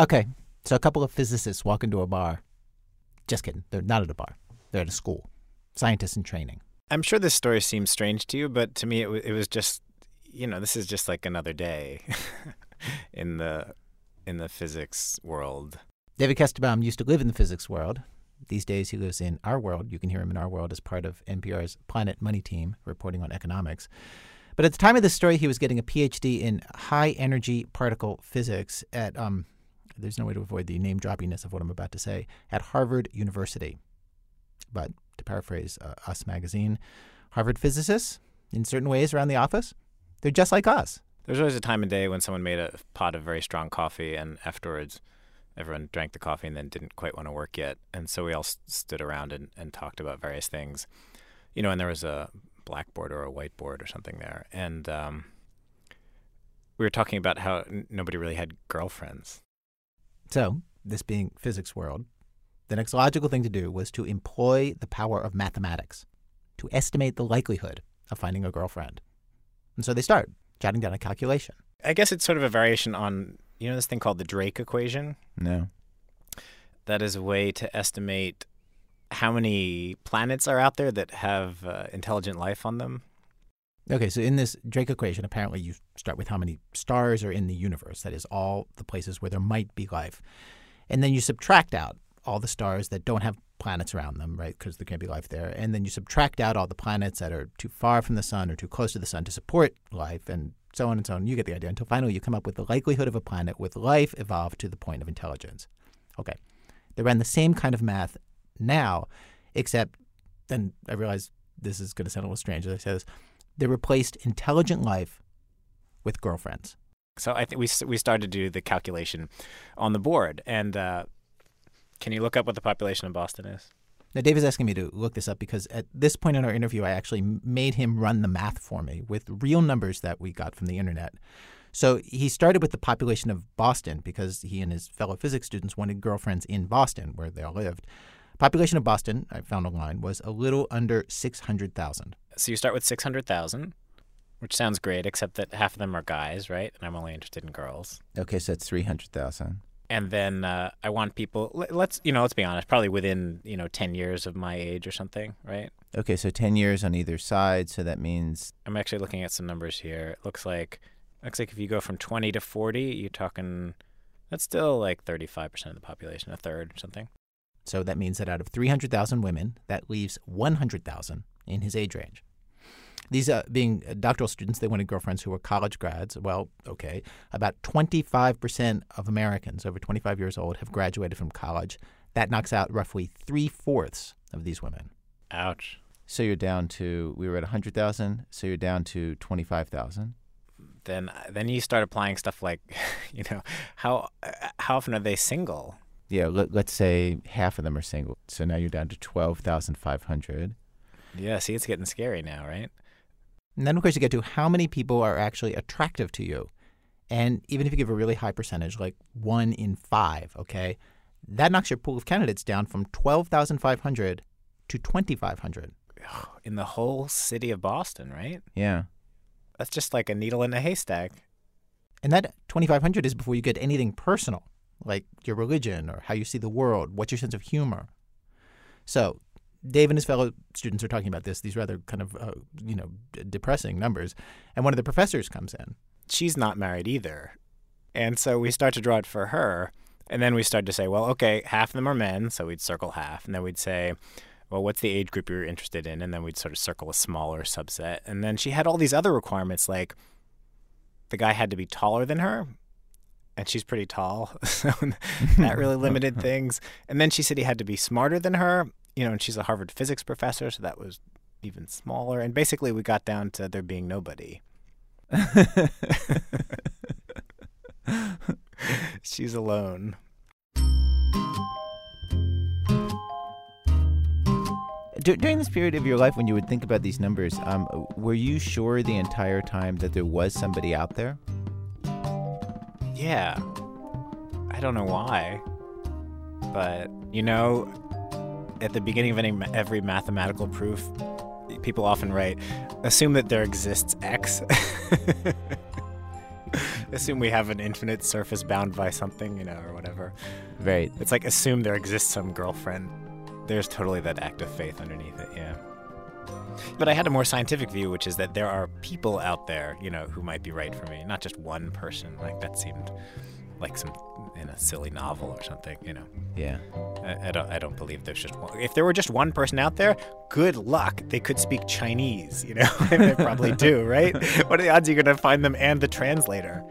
Okay, so a couple of physicists walk into a bar. Just kidding. They're not at a bar. They're at a school. Scientists in training. I'm sure this story seems strange to you, but to me, it, w- it was just, you know, this is just like another day in the in the physics world. David Kestenbaum used to live in the physics world. These days, he lives in our world. You can hear him in our world as part of NPR's Planet Money team, reporting on economics. But at the time of this story, he was getting a PhD in high energy particle physics at, um, there's no way to avoid the name droppiness of what I'm about to say, at Harvard University. But to paraphrase uh, Us Magazine, Harvard physicists, in certain ways around the office, they're just like us. There's always a time of day when someone made a pot of very strong coffee, and afterwards, everyone drank the coffee and then didn't quite want to work yet. And so we all st- stood around and, and talked about various things. You know, and there was a blackboard or a whiteboard or something there. And um, we were talking about how n- nobody really had girlfriends. So, this being physics world, the next logical thing to do was to employ the power of mathematics to estimate the likelihood of finding a girlfriend. And so they start jotting down a calculation. I guess it's sort of a variation on, you know, this thing called the Drake equation? No. That is a way to estimate how many planets are out there that have uh, intelligent life on them. Okay, so in this Drake equation, apparently you start with how many stars are in the universe. That is all the places where there might be life. And then you subtract out all the stars that don't have planets around them, right? Because there can't be life there. And then you subtract out all the planets that are too far from the sun or too close to the sun to support life, and so on and so on. You get the idea. Until finally you come up with the likelihood of a planet with life evolved to the point of intelligence. Okay. They ran the same kind of math now, except then I realized this is going to sound a little strange as I say this. They replaced intelligent life with girlfriends. So I think we we started to do the calculation on the board. And uh, can you look up what the population of Boston is? Now, Dave is asking me to look this up because at this point in our interview, I actually made him run the math for me with real numbers that we got from the internet. So he started with the population of Boston because he and his fellow physics students wanted girlfriends in Boston, where they all lived. Population of Boston, I found online, was a little under 600,000. So you start with 600,000, which sounds great, except that half of them are guys, right? And I'm only interested in girls. Okay, so that's 300,000. And then uh, I want people, let- let's, you know, let's be honest, probably within, you know, 10 years of my age or something, right? Okay, so 10 years on either side, so that means I'm actually looking at some numbers here. It looks like, looks like if you go from 20 to 40, you're talking, that's still like 35% of the population, a third or something. So that means that out of 300,000 women, that leaves 100,000 in his age range. These uh, being uh, doctoral students, they wanted girlfriends who were college grads. Well, okay. About 25% of Americans over 25 years old have graduated from college. That knocks out roughly three fourths of these women. Ouch. so you're down to we were at 100,000, so you're down to 25,000. Then, then you start applying stuff like, you know, how how often are they single? Yeah, let, let's say half of them are single. So now you're down to 12,500. Yeah, see, it's getting scary now, right? And then, of course, you get to how many people are actually attractive to you. And even if you give a really high percentage, like one in five, okay, that knocks your pool of candidates down from 12,500 to 2,500. In the whole city of Boston, right? Yeah. That's just like a needle in a haystack. And that 2,500 is before you get anything personal, like your religion or how you see the world, what's your sense of humor. So, Dave and his fellow students are talking about this, these rather kind of, uh, you know, d- depressing numbers. And one of the professors comes in. She's not married either. And so we start to draw it for her. And then we start to say, well, okay, half of them are men. So we'd circle half. And then we'd say, well, what's the age group you're interested in? And then we'd sort of circle a smaller subset. And then she had all these other requirements, like the guy had to be taller than her. And she's pretty tall. So that really limited things. And then she said he had to be smarter than her, you know, and she's a Harvard physics professor. So that was even smaller. And basically, we got down to there being nobody. She's alone. Dur- during this period of your life when you would think about these numbers, um, were you sure the entire time that there was somebody out there? Yeah. I don't know why. But, you know, at the beginning of any, every mathematical proof, people often write, assume that there exists X. assume we have an infinite surface bound by something, you know, or whatever. Right. It's like assume there exists some girlfriend. There's totally that act of faith underneath it, yeah. But I had a more scientific view, which is that there are people out there, you know, who might be right for me, not just one person. Like that seemed like some in a silly novel or something, you know. Yeah. I, I don't. I don't believe there's just one. If there were just one person out there, good luck. They could speak Chinese, you know. they probably do, right? What are the odds you're going to find them and the translator?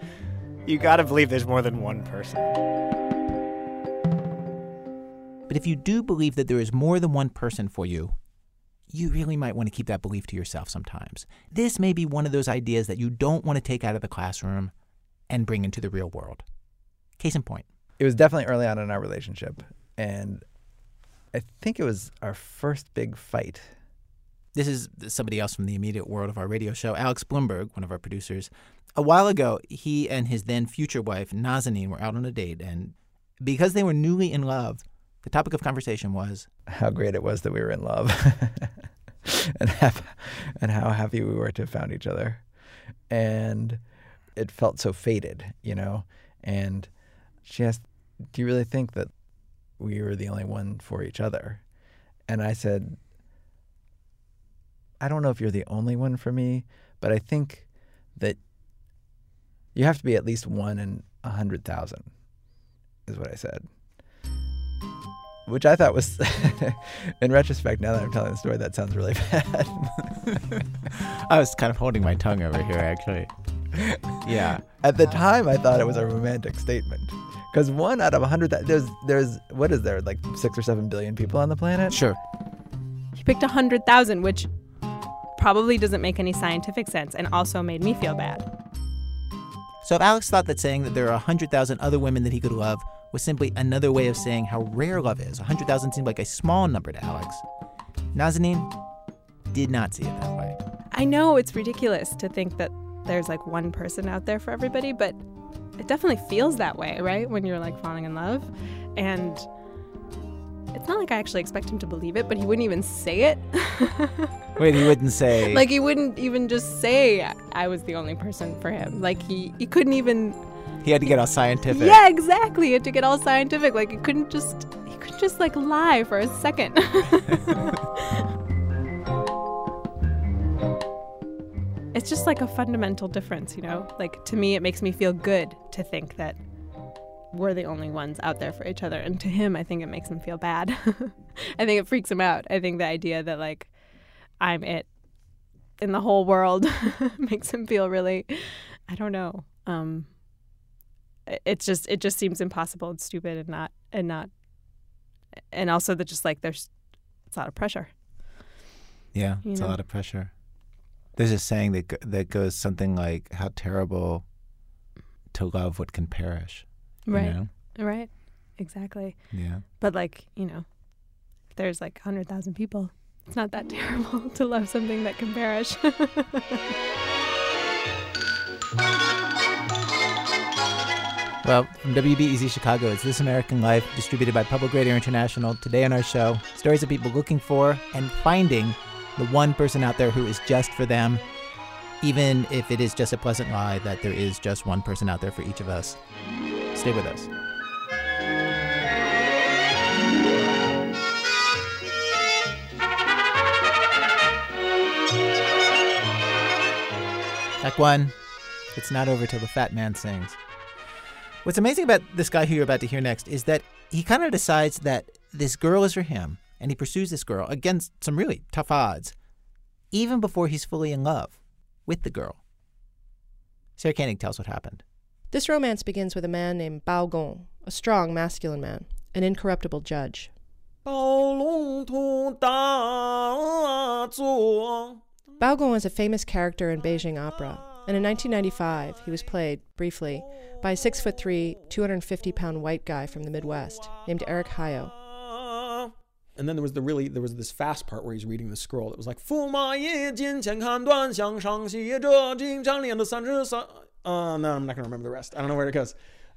You got to believe there's more than one person. But if you do believe that there is more than one person for you, you really might want to keep that belief to yourself sometimes. This may be one of those ideas that you don't want to take out of the classroom and bring into the real world. Case in point. It was definitely early on in our relationship, and I think it was our first big fight. This is somebody else from the immediate world of our radio show, Alex Blumberg, one of our producers. A while ago, he and his then future wife, Nazanin, were out on a date, and because they were newly in love, the topic of conversation was how great it was that we were in love and, have, and how happy we were to have found each other. And it felt so fated, you know? And she asked, Do you really think that we were the only one for each other? And I said, I don't know if you're the only one for me, but I think that you have to be at least one in a hundred thousand, is what I said which I thought was, in retrospect, now that I'm telling the story, that sounds really bad. I was kind of holding my tongue over here, actually. Yeah. At the time, I thought it was a romantic statement. Because one out of a hundred, there's, there's, what is there, like six or seven billion people on the planet? Sure. He picked a 100,000, which probably doesn't make any scientific sense and also made me feel bad. So if Alex thought that saying that there are a 100,000 other women that he could love was simply another way of saying how rare love is. A 100,000 seemed like a small number to Alex. Nazanin did not see it that way. I know it's ridiculous to think that there's like one person out there for everybody, but it definitely feels that way, right? When you're like falling in love. And it's not like I actually expect him to believe it, but he wouldn't even say it. Wait, he wouldn't say. like he wouldn't even just say I was the only person for him. Like he he couldn't even he had to get all scientific. Yeah, exactly. He had to get all scientific. Like he couldn't just he couldn't just like lie for a second. it's just like a fundamental difference, you know? Like to me it makes me feel good to think that we're the only ones out there for each other. And to him I think it makes him feel bad. I think it freaks him out. I think the idea that like I'm it in the whole world makes him feel really I don't know. Um it's just it just seems impossible and stupid and not and not and also that just like there's it's a lot of pressure. Yeah, You it's know? a lot of pressure. There's a saying that that goes something like, "How terrible to love what can perish." you Right. know? Right. Exactly. Yeah. But like, you know, if there's like 100,000 people, it's not that terrible to love something that can perish. Well, from WBEZ Chicago, it's This American Life, distributed by Public Radio International. Today on our show, stories of people looking for and finding the one person out there who is just for them, even if it is just a pleasant lie that there is just one person out there for each of us. Stay with us. Act one, it's not over till the fat man sings. What's amazing about this guy who you're about to hear next is that he kind of decides that this girl is for him, and he pursues this girl against some really tough odds, even before he's fully in love with the girl. Sarah Koenig tells what happened. This romance begins with a man named Bao Gong, a strong masculine man, an incorruptible judge. Bao Gong is a famous character in Beijing opera, and in 1995 he was played, briefly, by a 6'3, 250 pound white guy from the Midwest named Eric Hayot, and then there was the really there was this fast part where he's reading the scroll that was like Fu Ma Ye Jin qian kan Duan Xiang Shang Xi Ye Zhe Jing Zhang Lian De San Zhi San. Uh, no, I'm not going to remember the rest. I don't know where it goes.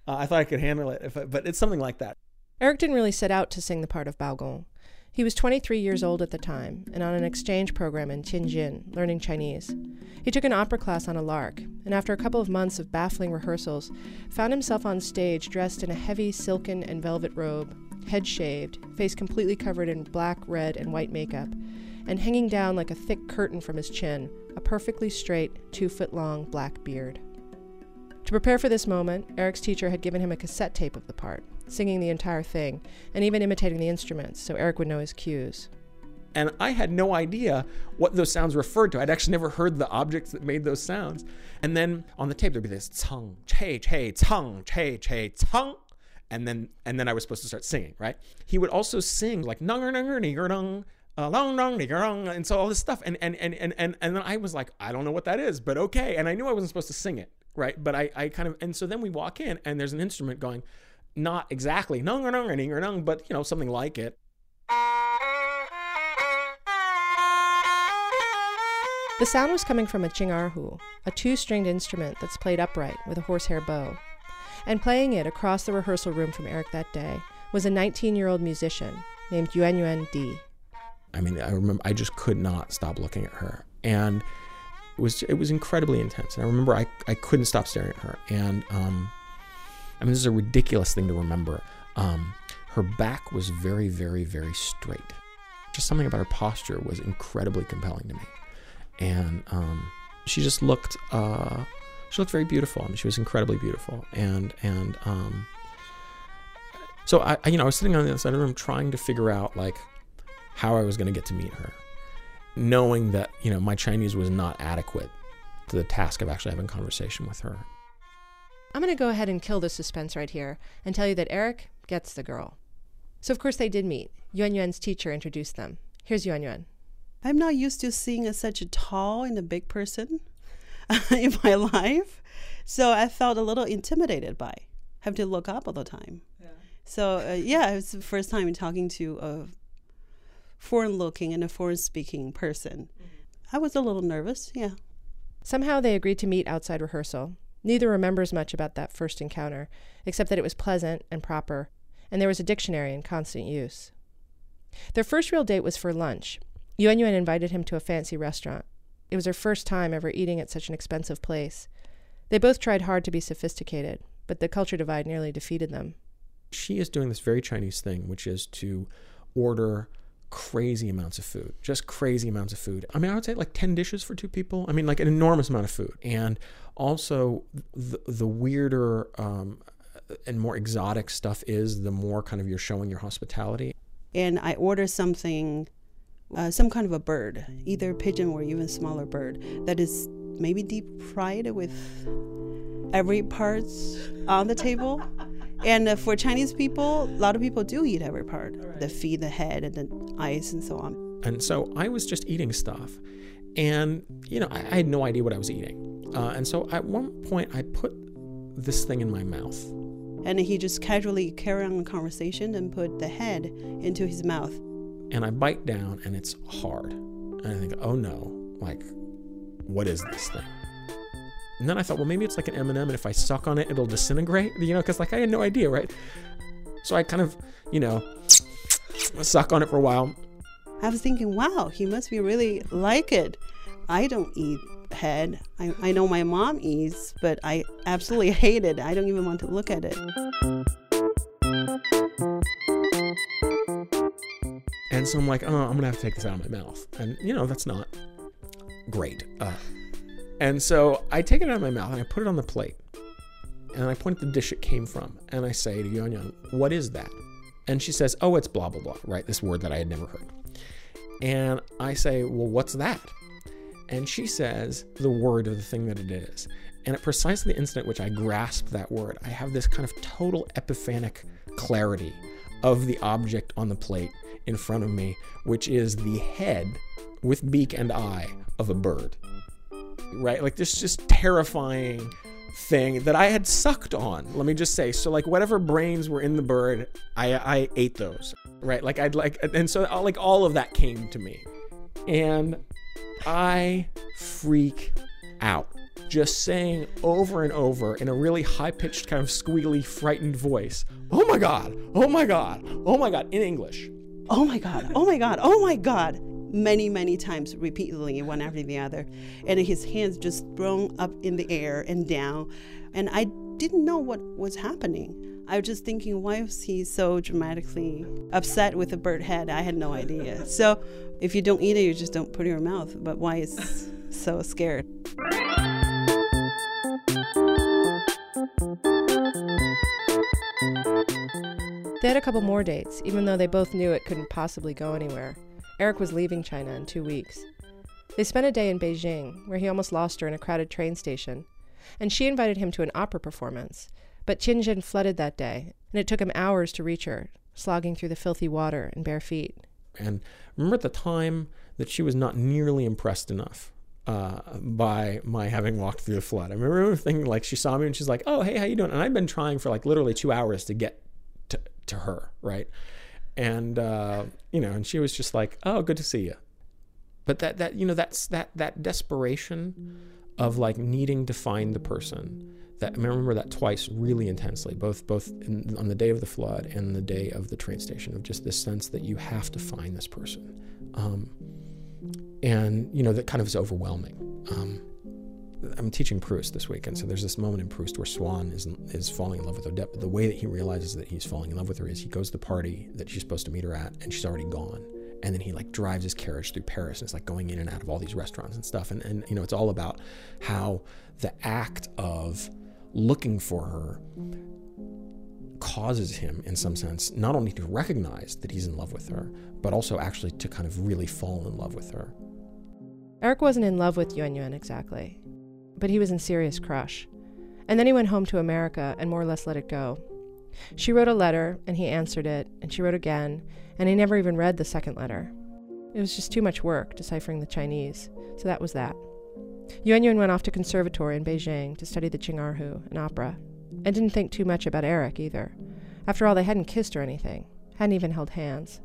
Uh, I thought I could handle it, I, but it's something like that. Eric didn't really set out to sing the part of Baogong. He was 23 years old at the time and on an exchange program in Tianjin, learning Chinese. He took an opera class on a lark, and after a couple of months of baffling rehearsals, found himself on stage dressed in a heavy silken and velvet robe, head shaved, face completely covered in black, red, and white makeup, and hanging down like a thick curtain from his chin, a perfectly straight, two foot long black beard. To prepare for this moment, Eric's teacher had given him a cassette tape of the part, singing the entire thing, and even imitating the instruments so Eric would know his cues. And I had no idea what those sounds referred to. I'd actually never heard the objects that made those sounds. And then on the tape there'd be this cheng, che, che, cheng, che, che, cheng. And then and then I was supposed to start singing, right? He would also sing like nunger nigger dung, uh, long dung, and so all this stuff. And and, and and and then I was like, I don't know what that is, but okay. And I knew I wasn't supposed to sing it, right? But I, I kind of and so then we walk in and there's an instrument going, not exactly nunger nigger dung, but you know, something like it. The sound was coming from a chingarhu, a two stringed instrument that's played upright with a horsehair bow. And playing it across the rehearsal room from Eric that day was a 19 year old musician named Yuan Yuan Di. I mean, I remember I just could not stop looking at her, and it was it was incredibly intense. And I remember I I couldn't stop staring at her, and um, I mean, this is a ridiculous thing to remember. Um, her back was very, very, very straight. Just something about her posture was incredibly compelling to me, and um, she just looked uh, she looked very beautiful. I mean, she was incredibly beautiful, and and um, so I, I you know I was sitting on the other side of the room trying to figure out like how I was going to get to meet her, knowing that you know my Chinese was not adequate to the task of actually having a conversation with her. I'm going to go ahead and kill the suspense right here and tell you that Eric gets the girl. So, of course, they did meet. Yuan Yuan's teacher introduced them. Here's Yuan Yuan. I'm not used to seeing a, such a tall and a big person in my life. So I felt a little intimidated by have to look up all the time. Yeah. So uh, yeah, it was the first time talking to a foreign looking and a foreign speaking person. Mm-hmm. I was a little nervous, yeah. Somehow they agreed to meet outside rehearsal. Neither remembers much about that first encounter, except that it was pleasant and proper, and there was a dictionary in constant use. Their first real date was for lunch. Yuan Yuan invited him to a fancy restaurant. It was her first time ever eating at such an expensive place. They both tried hard to be sophisticated, but the culture divide nearly defeated them. She is doing this very Chinese thing, which is to order crazy amounts of food, just crazy amounts of food. I mean, I would say like 10 dishes for two people. I mean, like an enormous amount of food. And also, the, the weirder um, and more exotic stuff is, the more kind of you're showing your hospitality. And I order something, uh, some kind of a bird, either a pigeon or even smaller bird, that is maybe deep fried with every parts on the table. And uh, for Chinese people, a lot of people do eat every part right. the feet, the head, and the eyes, and so on. And so I was just eating stuff. And, you know, I, I had no idea what I was eating. Uh, and so at one point, I put this thing in my mouth. And he just casually carried on the conversation and put the head into his mouth. And I bite down, and it's hard. And I think, oh no, like, what is this thing? And then I thought, well, maybe it's like an M&M, and if I suck on it, it'll disintegrate, you know, because like I had no idea, right? So I kind of, you know, suck on it for a while. I was thinking, wow, he must be really like it. I don't eat head. I, I know my mom eats, but I absolutely hate it. I don't even want to look at it. And so I'm like, oh, I'm gonna have to take this out of my mouth, and you know that's not great. Uh, and so I take it out of my mouth and I put it on the plate. And I point at the dish it came from. And I say to Yuan Yuan, what is that? And she says, oh, it's blah, blah, blah, right? This word that I had never heard. And I say, well, what's that? And she says the word of the thing that it is. And at precisely the instant which I grasp that word, I have this kind of total epiphanic clarity of the object on the plate in front of me, which is the head with beak and eye of a bird right? Like this just terrifying thing that I had sucked on. Let me just say. So like whatever brains were in the bird, I I ate those, right? Like I'd like and so like all of that came to me. And I freak out. Just saying over and over in a really high pitched, kind of squealy, frightened voice, Oh my God, oh my God, oh my God, in English. oh my God, oh my God, oh my God, many, many times repeatedly, one after the other. And his hands just thrown up in the air and down. And I didn't know what was happening. I was just thinking, why was he so dramatically upset with a bird head? I had no idea. So if you don't eat it, you just don't put it in your mouth. But why is so scared? They had a couple more dates, even though they both knew it couldn't possibly go anywhere. Eric was leaving China in two weeks. They spent a day in Beijing, where he almost lost her in a crowded train station, and she invited him to an opera performance. But Tianjin flooded that day, and it took him hours to reach her, slogging through the filthy water in bare feet. And remember at the time that she was not nearly impressed enough uh, by my having walked through the flood. I remember thinking like she saw me and she's like, "Oh, hey, how you doing?" And I'd been trying for like literally two hours to get to her, right? And uh, you know, and she was just like, "Oh, good to see you." But that that you know that's that that desperation of like needing to find the person. That I remember that twice really intensely, both both in, on the day of the flood and the day of the train station, of just this sense that you have to find this person. Um, and you know that kind of is overwhelming. Um, I'm teaching Proust this week, and so there's this moment in Proust where Swann is is falling in love with Odette. But the way that he realizes that he's falling in love with her is he goes to the party that she's supposed to meet her at, and she's already gone. And then he like drives his carriage through Paris, and it's like going in and out of all these restaurants and stuff. And and you know it's all about how the act of looking for her causes him, in some sense, not only to recognize that he's in love with her, but also actually to kind of really fall in love with her. Eric wasn't in love with Yuan Yuan exactly, but he was in serious crush. And then he went home to America and more or less let it go. She wrote a letter, and he answered it, and she wrote again, and he never even read the second letter. It was just too much work deciphering the Chinese, so that was that. Yuan Yuan went off to conservatory in Beijing to study the Qingarhu and opera, and didn't think too much about Eric either. After all, they hadn't kissed or anything, hadn't even held hands.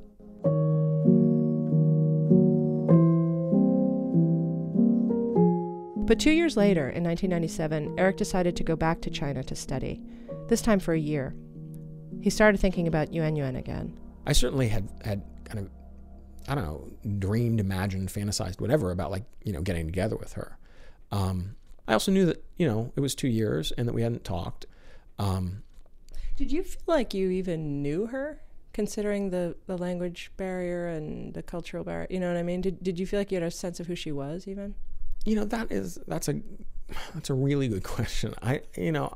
But two years later, in 1997, Eric decided to go back to China to study, this time for a year. He started thinking about Yuan Yuan again. I certainly had had kind of I don't know dreamed, imagined, fantasized, whatever about like you know getting together with her. Um, I also knew that you know it was two years and that we hadn't talked. Um, Did you feel like you even knew her, considering the, the language barrier and the cultural barrier? You know what I mean? Did, did you feel like you had a sense of who she was, even? You know that is that's a that's a really good question. I you know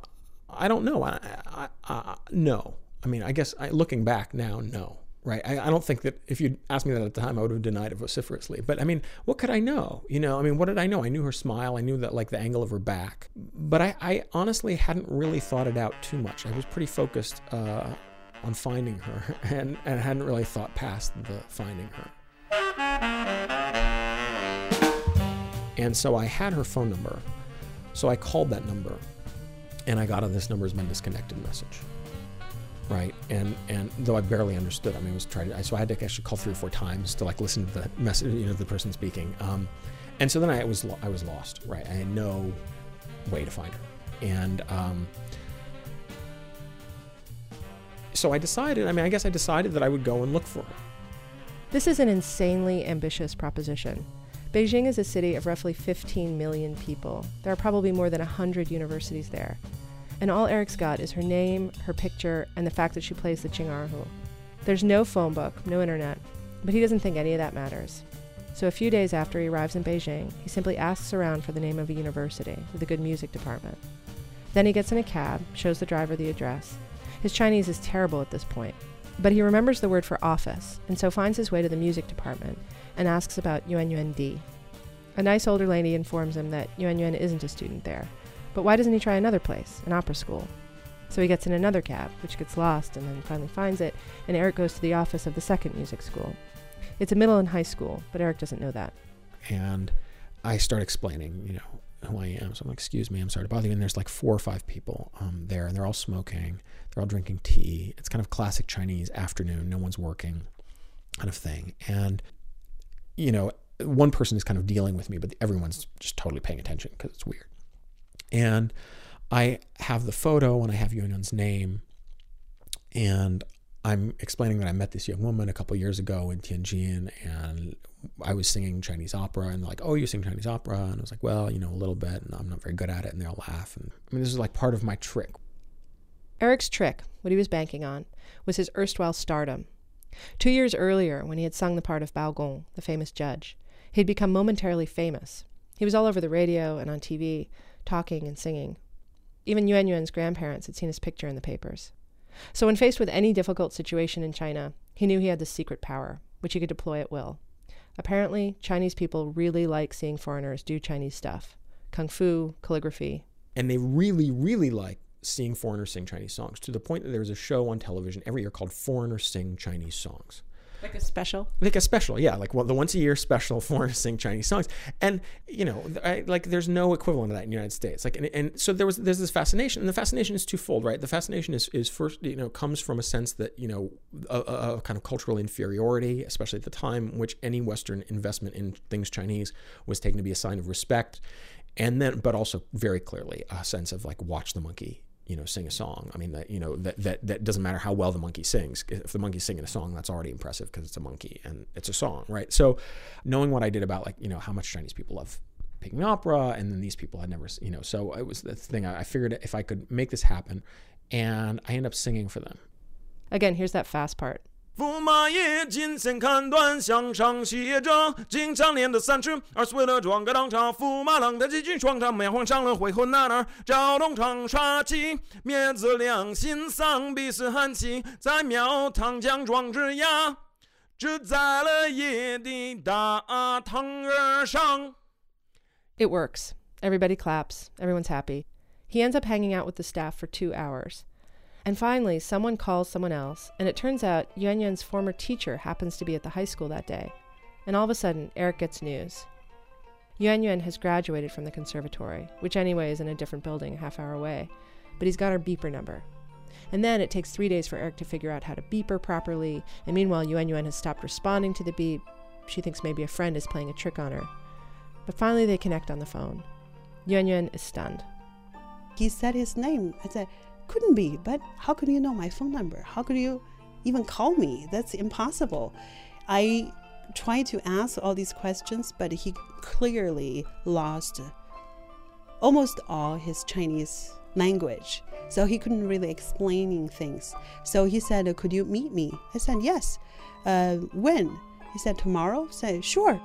I don't know. I, I, I no. I mean, I guess I, looking back now, no. Right. I, I don't think that if you'd asked me that at the time, I would have denied it vociferously. But I mean, what could I know? You know, I mean, what did I know? I knew her smile. I knew that like the angle of her back. But I, I honestly hadn't really thought it out too much. I was pretty focused uh, on finding her and, and hadn't really thought past the finding her. And so I had her phone number. So I called that number and I got a this number has been disconnected message. Right. And and though I barely understood, I mean, I was trying to, so I had to actually call three or four times to like listen to the message, you know, the person speaking. Um, and so then I was, I was lost, right? I had no way to find her. And, um, so I decided, I mean, I guess I decided that I would go and look for her. This is an insanely ambitious proposition. Beijing is a city of roughly 15 million people. There are probably more than 100 universities there. And all Eric's got is her name, her picture, and the fact that she plays the Qingarhu. There's no phone book, no internet, but he doesn't think any of that matters. So a few days after he arrives in Beijing, he simply asks around for the name of a university with a good music department. Then he gets in a cab, shows the driver the address. His Chinese is terrible at this point, but he remembers the word for office, and so finds his way to the music department and asks about Yuan Yuan Di. A nice older lady informs him that Yuan Yuan isn't a student there, but why doesn't he try another place, an opera school? So he gets in another cab, which gets lost and then finally finds it, and Eric goes to the office of the second music school. It's a middle and high school, but Eric doesn't know that. And I start explaining, you know, who I am. So I'm like, excuse me, I'm sorry to bother you. And there's like four or five people um, there, and they're all smoking. They're all drinking tea. It's kind of classic Chinese afternoon. No one's working, kind of thing. And you know, one person is kind of dealing with me, but everyone's just totally paying attention because it's weird. And I have the photo and I have Yuan Yuan's name, and I'm explaining that I met this young woman a couple years ago in Tianjin and I was singing Chinese opera and they're like, oh, you sing Chinese opera? And I was like, well, you know, a little bit and I'm not very good at it. And they'll laugh. And I mean, this is like part of my trick. Eric's trick, what he was banking on, was his erstwhile stardom. Two years earlier, when he had sung the part of Bao Gong, the famous judge, he had become momentarily famous. He was all over the radio and on TV, talking and singing. Even Yuan Yuan's grandparents had seen his picture in the papers. So, when faced with any difficult situation in China, he knew he had this secret power, which he could deploy at will. Apparently, Chinese people really like seeing foreigners do Chinese stuff kung fu, calligraphy. And they really, really like seeing foreigners sing Chinese songs to the point that there's a show on television every year called Foreigners Sing Chinese Songs. Like a special? Like a special, yeah, like well, the once a year special foreigners sing Chinese songs, and you know, I, like there's no equivalent of that in the United States. Like, and, and so there was there's this fascination, and the fascination is twofold, right? The fascination is is first, you know, comes from a sense that you know, a, a kind of cultural inferiority, especially at the time, in which any Western investment in things Chinese was taken to be a sign of respect, and then, but also very clearly a sense of like watch the monkey you know sing a song. I mean that you know that, that that doesn't matter how well the monkey sings. If the monkey's singing a song that's already impressive because it's a monkey and it's a song right? So knowing what i did about like you know how much chinese people love Peking opera and then these people had never you know so it was the thing i figured if i could make this happen and i end up singing for them. Again here's that fast part 驸马爷金线砍断，向上写着“金项链的三尺”，二岁了装个当场，驸马郎的几句闯场，面皇上了回魂那那儿，赵东昌杀气，灭子良心丧，必死寒气，在庙堂将壮志压，只在了爷的大堂儿上。It works. Everybody claps. Everyone's happy. He ends up hanging out with the staff for two hours. And finally, someone calls someone else, and it turns out Yuan Yuan's former teacher happens to be at the high school that day. And all of a sudden, Eric gets news. Yuan Yuan has graduated from the conservatory, which anyway is in a different building a half hour away, but he's got her beeper number. And then it takes three days for Eric to figure out how to beep her properly, and meanwhile, Yuan Yuan has stopped responding to the beep. She thinks maybe a friend is playing a trick on her. But finally, they connect on the phone. Yuan Yuan is stunned. He said his name. I said, couldn't be, but how could you know my phone number? How could you even call me? That's impossible. I tried to ask all these questions, but he clearly lost almost all his Chinese language. So he couldn't really explain things. So he said, Could you meet me? I said, Yes. Uh, when? He said, Tomorrow? I said, Sure.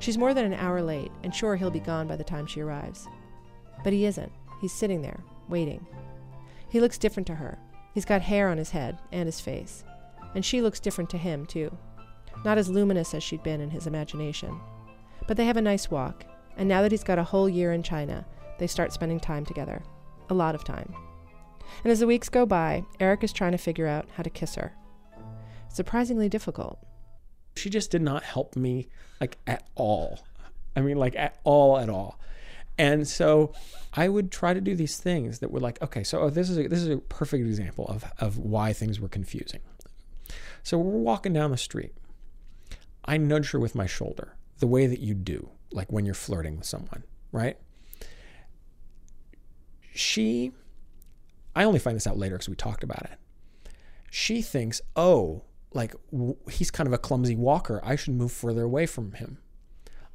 She's more than an hour late, and sure, he'll be gone by the time she arrives. But he isn't. He's sitting there, waiting. He looks different to her. He's got hair on his head and his face. And she looks different to him, too. Not as luminous as she'd been in his imagination. But they have a nice walk, and now that he's got a whole year in China, they start spending time together. A lot of time. And as the weeks go by, Eric is trying to figure out how to kiss her. Surprisingly difficult. She just did not help me like at all. I mean, like at all, at all. And so I would try to do these things that were like, okay, so oh, this is a, this is a perfect example of of why things were confusing. So we're walking down the street. I nudge her with my shoulder, the way that you do, like when you're flirting with someone, right? She, I only find this out later because we talked about it. She thinks, oh, like w- he's kind of a clumsy walker. I should move further away from him.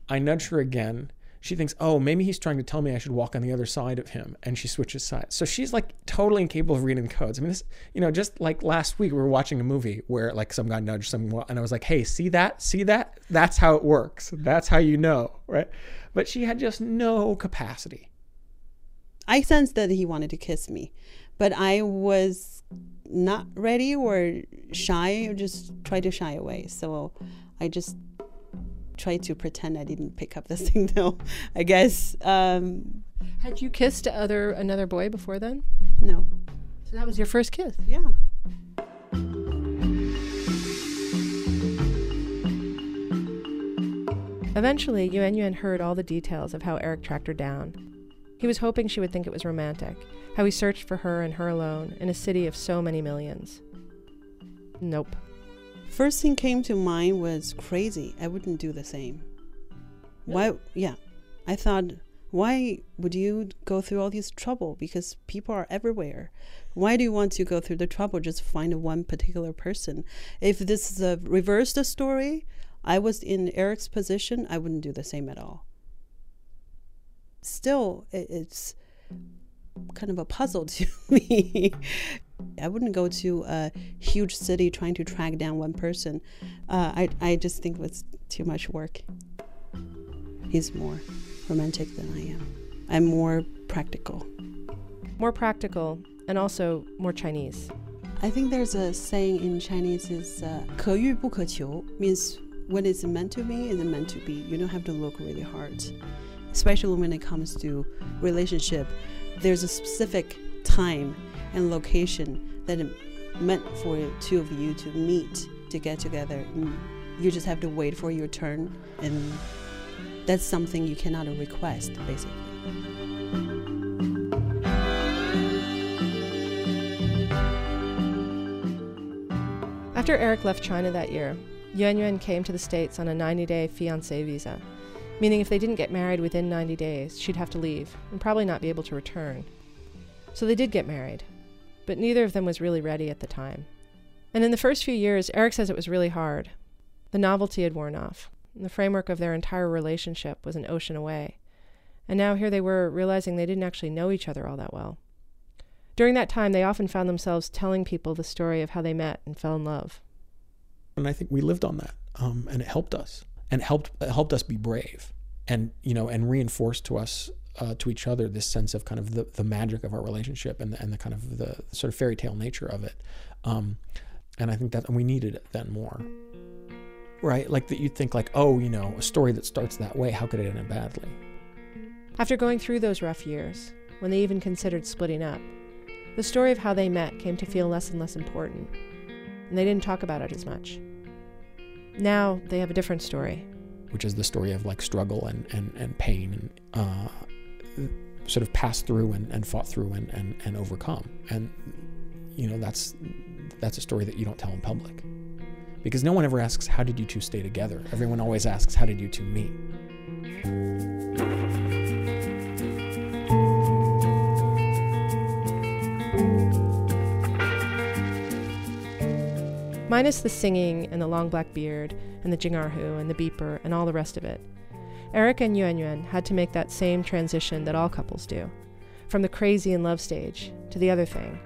I nudge her again. She thinks, oh, maybe he's trying to tell me I should walk on the other side of him. And she switches sides. So she's like totally incapable of reading codes. I mean, this, you know, just like last week, we were watching a movie where like some guy nudged someone, and I was like, hey, see that? See that? That's how it works. That's how you know, right? But she had just no capacity. I sensed that he wanted to kiss me, but I was not ready or shy or just tried to shy away. So I just tried to pretend I didn't pick up the signal. I guess um, Had you kissed other another boy before then? no. So that was your first kiss. Yeah. Eventually, Yuan Yuan heard all the details of how Eric tracked her down. He was hoping she would think it was romantic, how he searched for her and her alone in a city of so many millions. Nope. First thing came to mind was crazy. I wouldn't do the same. Why? Yeah, I thought, why would you go through all this trouble? Because people are everywhere. Why do you want to go through the trouble just to find one particular person? If this is a reversed story, I was in Eric's position, I wouldn't do the same at all Still, it, it's kind of a puzzle to me. I wouldn't go to a huge city trying to track down one person. Uh, I, I just think it was too much work. He's more romantic than I am. I'm more practical. More practical and also more Chinese. I think there's a saying in Chinese is uh, 可遇不可求 means when it's meant to be, it's meant to be. You don't have to look really hard. Especially when it comes to relationship, there's a specific time and location that it meant for two of you to meet to get together. Mm, you just have to wait for your turn, and that's something you cannot request, basically. After Eric left China that year, Yuan Yuan came to the States on a 90 day fiancé visa, meaning if they didn't get married within 90 days, she'd have to leave and probably not be able to return. So they did get married, but neither of them was really ready at the time. And in the first few years, Eric says it was really hard. The novelty had worn off. The framework of their entire relationship was an ocean away. And now here they were realizing they didn't actually know each other all that well. During that time, they often found themselves telling people the story of how they met and fell in love. And I think we lived on that, um, and it helped us, and helped helped us be brave, and you know, and reinforced to us uh, to each other this sense of kind of the, the magic of our relationship and the, and the kind of the sort of fairy tale nature of it. Um, and I think that we needed it then more, right? Like that you'd think like, oh, you know, a story that starts that way, how could it end badly? After going through those rough years, when they even considered splitting up, the story of how they met came to feel less and less important, and they didn't talk about it as much. Now they have a different story. Which is the story of like struggle and, and, and pain and uh, sort of passed through and, and fought through and, and, and overcome. And, you know, that's, that's a story that you don't tell in public. Because no one ever asks, How did you two stay together? Everyone always asks, How did you two meet? Minus the singing and the long black beard and the jingarhu and the beeper and all the rest of it. Eric and Yuan Yuan had to make that same transition that all couples do from the crazy in love stage to the other thing,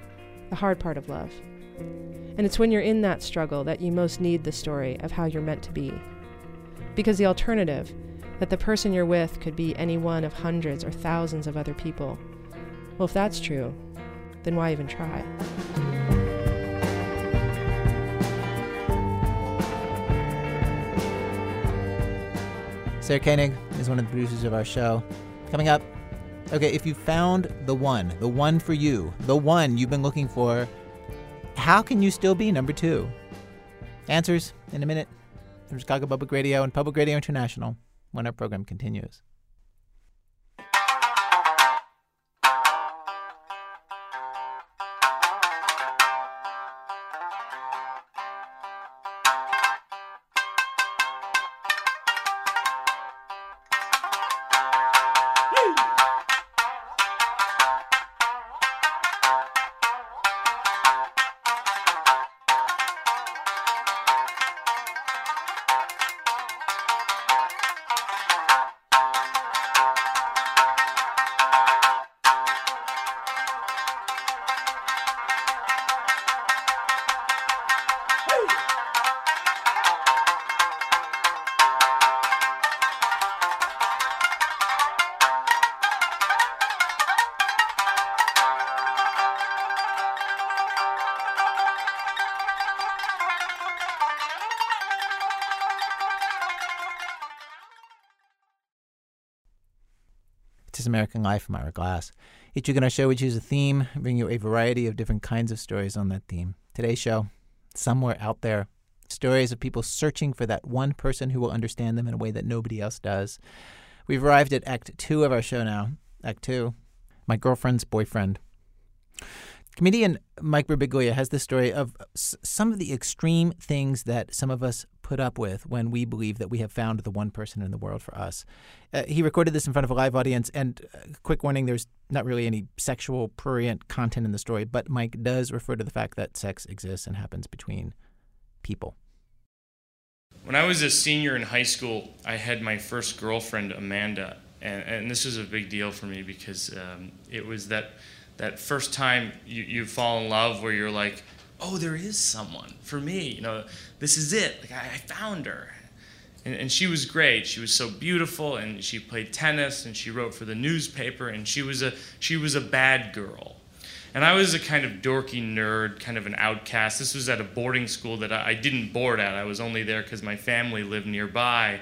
the hard part of love. And it's when you're in that struggle that you most need the story of how you're meant to be. Because the alternative, that the person you're with could be any one of hundreds or thousands of other people, well, if that's true, then why even try? Sarah Koenig is one of the producers of our show. Coming up, okay, if you found the one, the one for you, the one you've been looking for, how can you still be number two? Answers in a minute from Chicago Public Radio and Public Radio International when our program continues. American Life. I'm Ira Glass. Each week on our show, we choose a theme, bring you a variety of different kinds of stories on that theme. Today's show, somewhere out there, stories of people searching for that one person who will understand them in a way that nobody else does. We've arrived at Act Two of our show now. Act Two, my girlfriend's boyfriend. Comedian Mike Birbiglia has the story of some of the extreme things that some of us put up with when we believe that we have found the one person in the world for us. Uh, he recorded this in front of a live audience, and uh, quick warning there's not really any sexual prurient content in the story, but Mike does refer to the fact that sex exists and happens between people. When I was a senior in high school, I had my first girlfriend, Amanda, and, and this was a big deal for me because um, it was that that first time you, you fall in love where you're like, oh, there is someone for me. You know, this is it. Like I, I found her. And, and, she was great. She was so beautiful, and she played tennis, and she wrote for the newspaper, and she was a she was a bad girl. And I was a kind of dorky nerd, kind of an outcast. This was at a boarding school that I, I didn't board at. I was only there because my family lived nearby,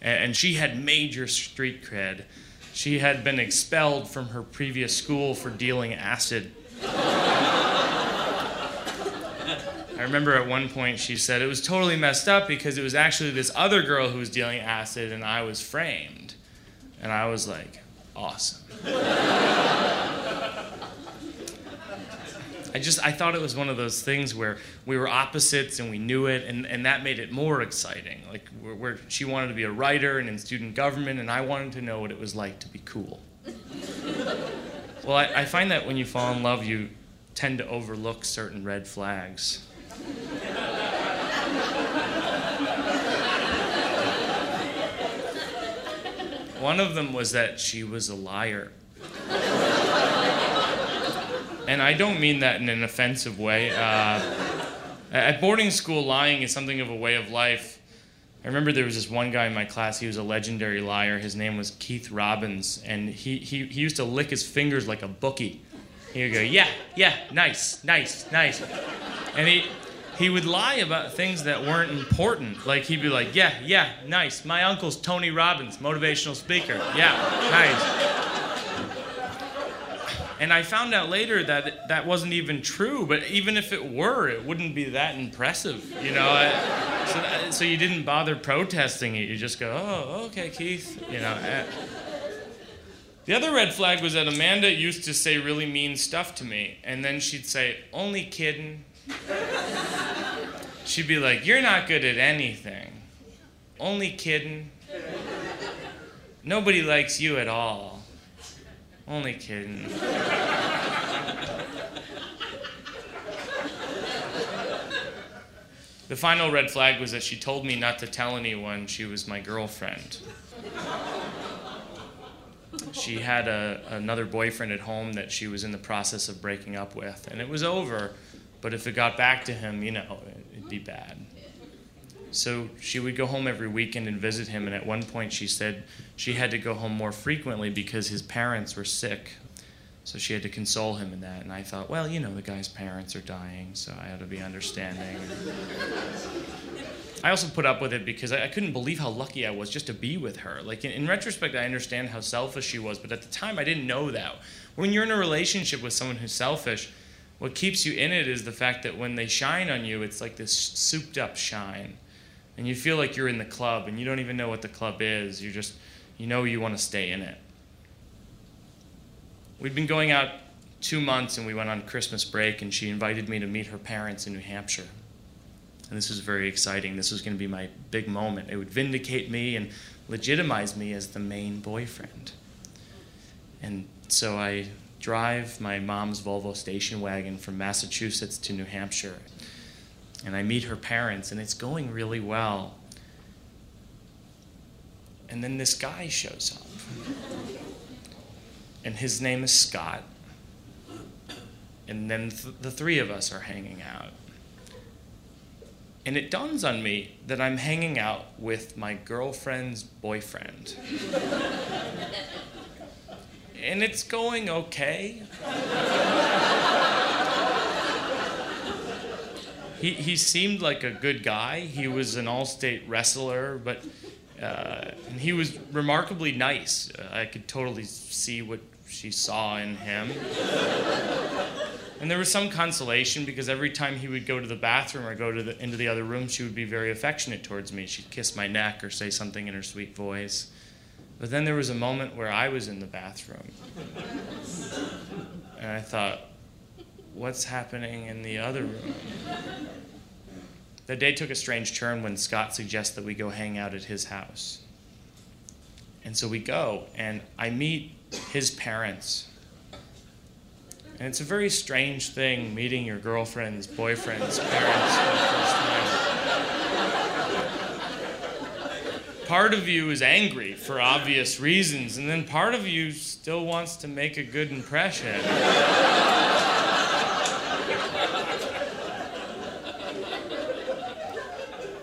and, and she had major street cred. She had been expelled from her previous school for dealing acid. I remember at one point she said it was totally messed up because it was actually this other girl who was dealing acid and I was framed. And I was like, awesome. I just I thought it was one of those things where we were opposites and we knew it, and, and that made it more exciting. Like where, where she wanted to be a writer and in student government, and I wanted to know what it was like to be cool. well, I, I find that when you fall in love, you tend to overlook certain red flags. One of them was that she was a liar. and I don't mean that in an offensive way. Uh, at boarding school, lying is something of a way of life. I remember there was this one guy in my class, he was a legendary liar. His name was Keith Robbins, and he, he, he used to lick his fingers like a bookie. He would go, Yeah, yeah, nice, nice, nice. And he, he would lie about things that weren't important. Like he'd be like, "Yeah, yeah, nice. My uncle's Tony Robbins, motivational speaker. Yeah, nice." And I found out later that that wasn't even true. But even if it were, it wouldn't be that impressive, you know. so, that, so you didn't bother protesting it. You just go, "Oh, okay, Keith," you know. Uh, the other red flag was that Amanda used to say really mean stuff to me, and then she'd say, "Only kidding." She'd be like, You're not good at anything. Only kidding. Nobody likes you at all. Only kidding. the final red flag was that she told me not to tell anyone she was my girlfriend. She had a, another boyfriend at home that she was in the process of breaking up with, and it was over but if it got back to him, you know, it'd be bad. So she would go home every weekend and visit him, and at one point she said she had to go home more frequently because his parents were sick. So she had to console him in that. And I thought, well, you know, the guy's parents are dying, so I ought to be understanding. I also put up with it because I, I, couldn't believe how lucky I was just to be with her. Like, in, in retrospect, I understand how selfish she was, but at the time I didn't know that. When you're in a relationship with someone who's selfish, what keeps you in it is the fact that when they shine on you, it's like this souped up shine. And you feel like you're in the club and you don't even know what the club is. You just, you know, you want to stay in it. We'd been going out two months and we went on Christmas break and she invited me to meet her parents in New Hampshire. And this was very exciting. This was going to be my big moment. It would vindicate me and legitimize me as the main boyfriend. And so I drive my mom's Volvo station wagon from Massachusetts to New Hampshire. And I meet her parents, and it's going really well. And then this guy shows up. And his name is Scott. And then th- the three of us are hanging out. And it dawns on me that I'm hanging out with my girlfriend's boyfriend and it's going okay. he, he seemed like a good guy. He was an all state wrestler, but uh, he was remarkably nice. Uh, I could totally see what she saw in him. and there was some consolation because every time he would go to the bathroom or go to the, into the other room, she would be very affectionate towards me. She'd kiss my neck or say something in her sweet voice. But then there was a moment where I was in the bathroom. And I thought, what's happening in the other room? the day took a strange turn when Scott suggests that we go hang out at his house. And so we go, and I meet his parents. And it's a very strange thing meeting your girlfriend's boyfriend's parents for the first time. Part of you is angry for obvious reasons, and then part of you still wants to make a good impression.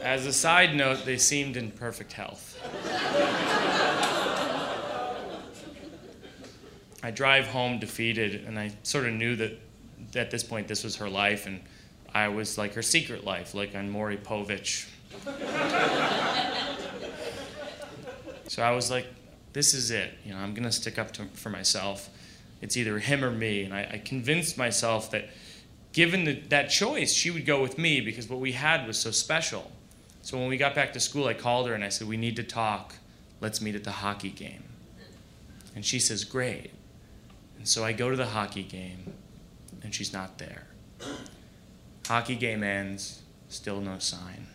As a side note, they seemed in perfect health. I drive home defeated, and I sort of knew that at this point this was her life, and I was like her secret life, like on Maury Povich. So I was like, this is it. You know, I'm gonna stick up to, for myself. It's either him or me, and I, I convinced myself that given the, that choice, she would go with me because what we had was so special. So when we got back to school, I called her and I said, We need to talk. Let's meet at the hockey game. And she says, Great. And so I go to the hockey game, and she's not there. Hockey game ends, still no sign.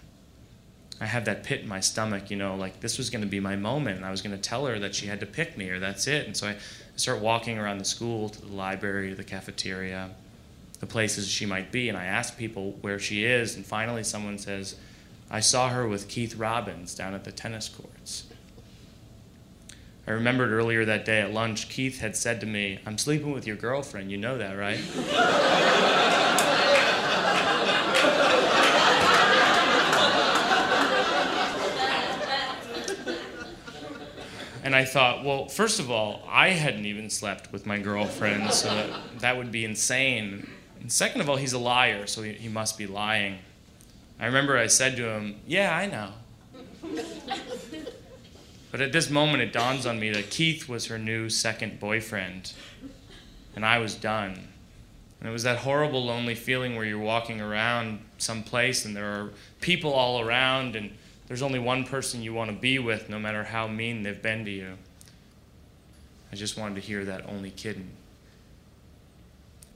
I have that pit in my stomach, you know, like this was going to be my moment, and I was going to tell her that she had to pick me, or that's it. And so I start walking around the school to the library, to the cafeteria, the places she might be, and I ask people where she is, and finally someone says, I saw her with Keith Robbins down at the tennis courts. I remembered earlier that day at lunch, Keith had said to me, I'm sleeping with your girlfriend. You know that, right? and I thought, well, first of all, I hadn't even slept with my girlfriend, so that, that would be insane. And second of all, he's a liar, so he, he must be lying. I remember I said to him, Yeah, I know. but at this moment, it dawns on me that Keith was her new second boyfriend, and I was done. And it was that horrible, lonely feeling where you're walking around someplace and there are people all around, and there's only one person you want to be with, no matter how mean they've been to you. I just wanted to hear that only kidding.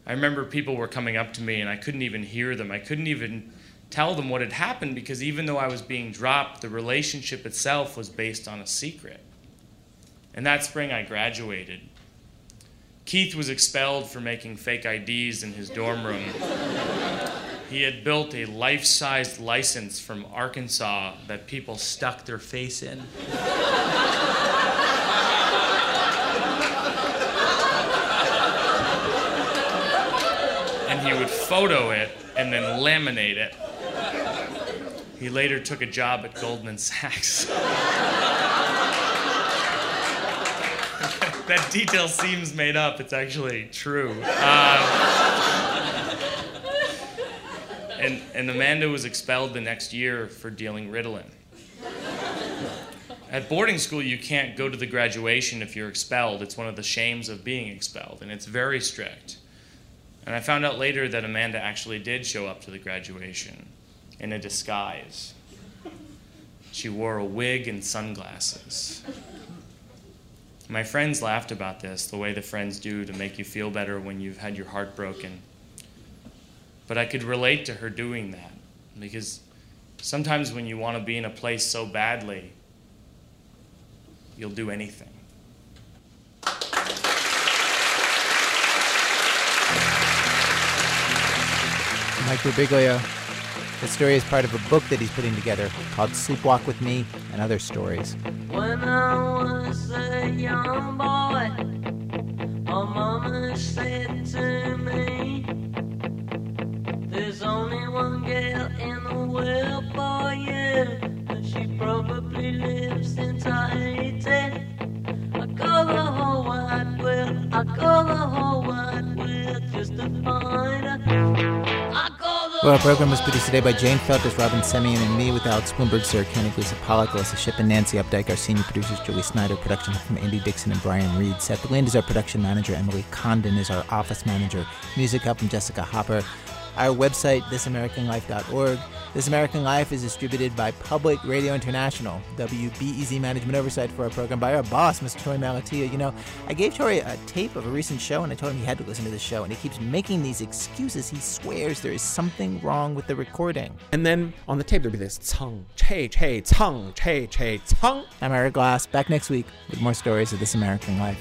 I remember people were coming up to me, and I couldn't even hear them. I couldn't even tell them what had happened because even though I was being dropped, the relationship itself was based on a secret. And that spring, I graduated. Keith was expelled for making fake IDs in his dorm room. He had built a life sized license from Arkansas that people stuck their face in. and he would photo it and then laminate it he later took a job at Goldman Sachs. that detail seems made up, it's actually true. Uh, and, and Amanda was expelled the next year for dealing Ritalin. At boarding school, you can't go to the graduation if you're expelled. It's one of the shames of being expelled, and it's very strict. And I found out later that Amanda actually did show up to the graduation in a disguise. She wore a wig and sunglasses. My friends laughed about this, the way the friends do to make you feel better when you've had your heart broken. But I could relate to her doing that because sometimes when you want to be in a place so badly, you'll do anything. Mike Birbiglia the story is part of a book that he's putting together called Sleepwalk with Me and Other Stories. When I was a young boy, my mama said to me, There's only one girl in the world for you, and she probably lives since I 80. I go the whole wide world, I go the whole wide world just to find her. Well, our program was produced today by Jane Feltus, Robyn Semien, and me with Alex Blumberg, Sarah Koenig, Lisa Pollak, Alissa Shipp, and Nancy Updike. Our senior producers, Julie Snyder. Production from Andy Dixon and Brian Reed. Seth Lind is our production manager. Emily Condon is our office manager. Music help from Jessica Hopper. Our website, thisamericanlife.org. This American Life is distributed by Public Radio International, WBEZ management oversight for our program by our boss, Mr. Torey Malatia. You know, I gave Torey a tape of a recent show and I told him he had to listen to the show, and he keeps making these excuses. He swears there is something wrong with the recording. And then on the tape there'd be this tung, che, che, tung, che, che, tung. I'm Ira Glass, back next week with more stories of This American Life.